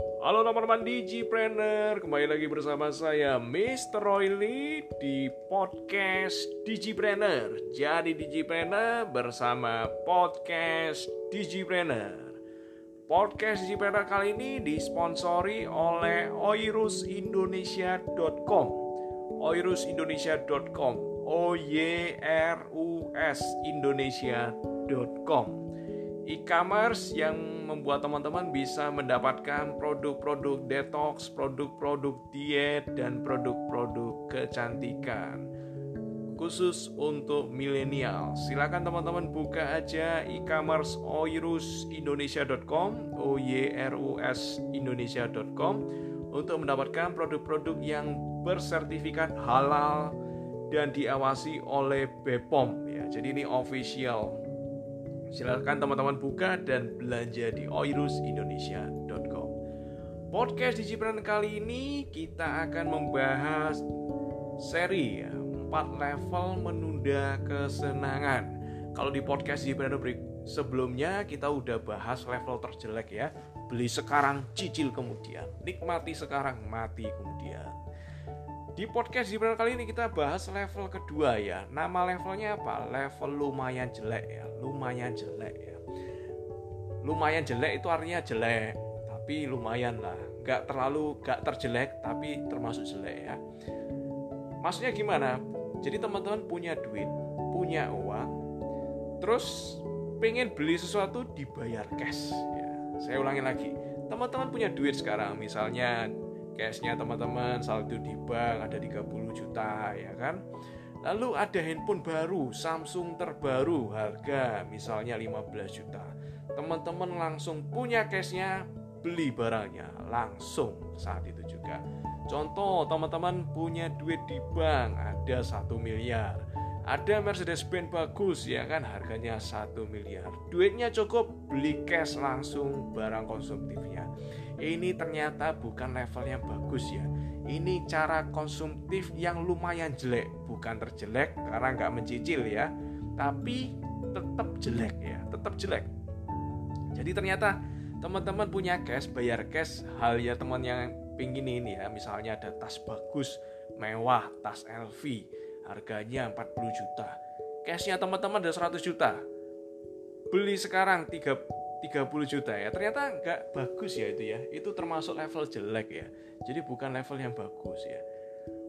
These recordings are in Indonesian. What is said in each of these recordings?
teman-teman Digipreneur Kembali lagi bersama saya Mr. Royli di podcast Digipreneur Jadi Digipreneur bersama podcast Digipreneur Podcast Digipreneur kali ini disponsori oleh oirusindonesia.com oirusindonesia.com o y r u s indonesia.com e-commerce yang membuat teman-teman bisa mendapatkan produk-produk detox, produk-produk diet, dan produk-produk kecantikan khusus untuk milenial. Silakan teman-teman buka aja e-commerce oirusindonesia.com, o y r u s indonesia.com untuk mendapatkan produk-produk yang bersertifikat halal dan diawasi oleh BPOM ya. Jadi ini official Silahkan teman-teman buka dan belanja di oirusindonesia.com Podcast di Cipran kali ini kita akan membahas seri ya, 4 level menunda kesenangan. Kalau di podcast di Cipran sebelumnya kita udah bahas level terjelek ya. Beli sekarang, cicil kemudian. Nikmati sekarang, mati kemudian di podcast di kali ini kita bahas level kedua ya. Nama levelnya apa? Level lumayan jelek ya. Lumayan jelek ya. Lumayan jelek itu artinya jelek, tapi lumayan lah. Gak terlalu gak terjelek, tapi termasuk jelek ya. Maksudnya gimana? Jadi teman-teman punya duit, punya uang, terus pengen beli sesuatu dibayar cash ya. Saya ulangi lagi. Teman-teman punya duit sekarang, misalnya cashnya teman-teman. Saldo di bank ada 30 juta ya kan? Lalu ada handphone baru Samsung terbaru harga misalnya 15 juta. Teman-teman langsung punya cashnya beli barangnya langsung saat itu juga. Contoh teman-teman punya duit di bank ada satu miliar ada Mercedes Benz bagus ya kan? Harganya satu miliar. Duitnya cukup beli cash langsung barang konsumtifnya. Ini ternyata bukan level yang bagus ya. Ini cara konsumtif yang lumayan jelek. Bukan terjelek karena nggak mencicil ya. Tapi tetap jelek ya. Tetap jelek. Jadi ternyata teman-teman punya cash bayar cash. Hal ya teman yang pingin ini ya. Misalnya ada tas bagus mewah tas LV harganya 40 juta. Cashnya teman-teman ada 100 juta. Beli sekarang 3 30 juta ya. Ternyata nggak bagus ya itu ya. Itu termasuk level jelek ya. Jadi bukan level yang bagus ya.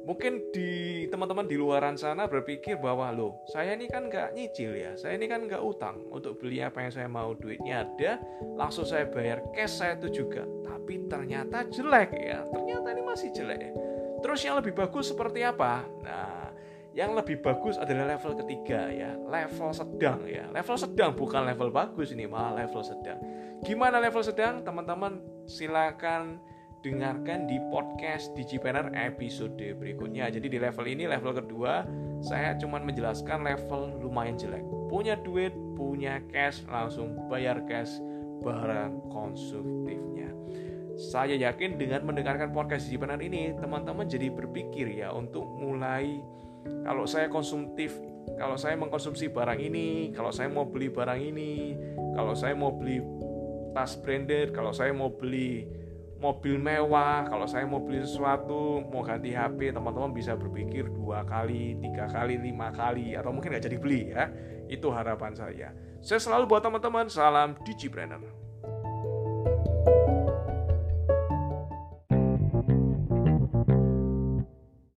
Mungkin di teman-teman di luaran sana berpikir bahwa lo saya ini kan nggak nyicil ya. Saya ini kan nggak utang. Untuk beli apa yang saya mau duitnya ada langsung saya bayar cash saya itu juga. Tapi ternyata jelek ya. Ternyata ini masih jelek. Ya. terus yang lebih bagus seperti apa? Nah yang lebih bagus adalah level ketiga ya, level sedang ya. Level sedang bukan level bagus ini, malah level sedang. Gimana level sedang? Teman-teman silakan dengarkan di podcast Digipener episode berikutnya. Jadi di level ini, level kedua, saya cuma menjelaskan level lumayan jelek. Punya duit, punya cash, langsung bayar cash barang konsumtifnya. Saya yakin dengan mendengarkan podcast Digipener ini, teman-teman jadi berpikir ya untuk mulai kalau saya konsumtif kalau saya mengkonsumsi barang ini kalau saya mau beli barang ini kalau saya mau beli tas branded kalau saya mau beli mobil mewah kalau saya mau beli sesuatu mau ganti HP teman-teman bisa berpikir dua kali tiga kali lima kali atau mungkin nggak jadi beli ya. Itu harapan saya. Saya selalu buat teman-teman salam Digi Brandon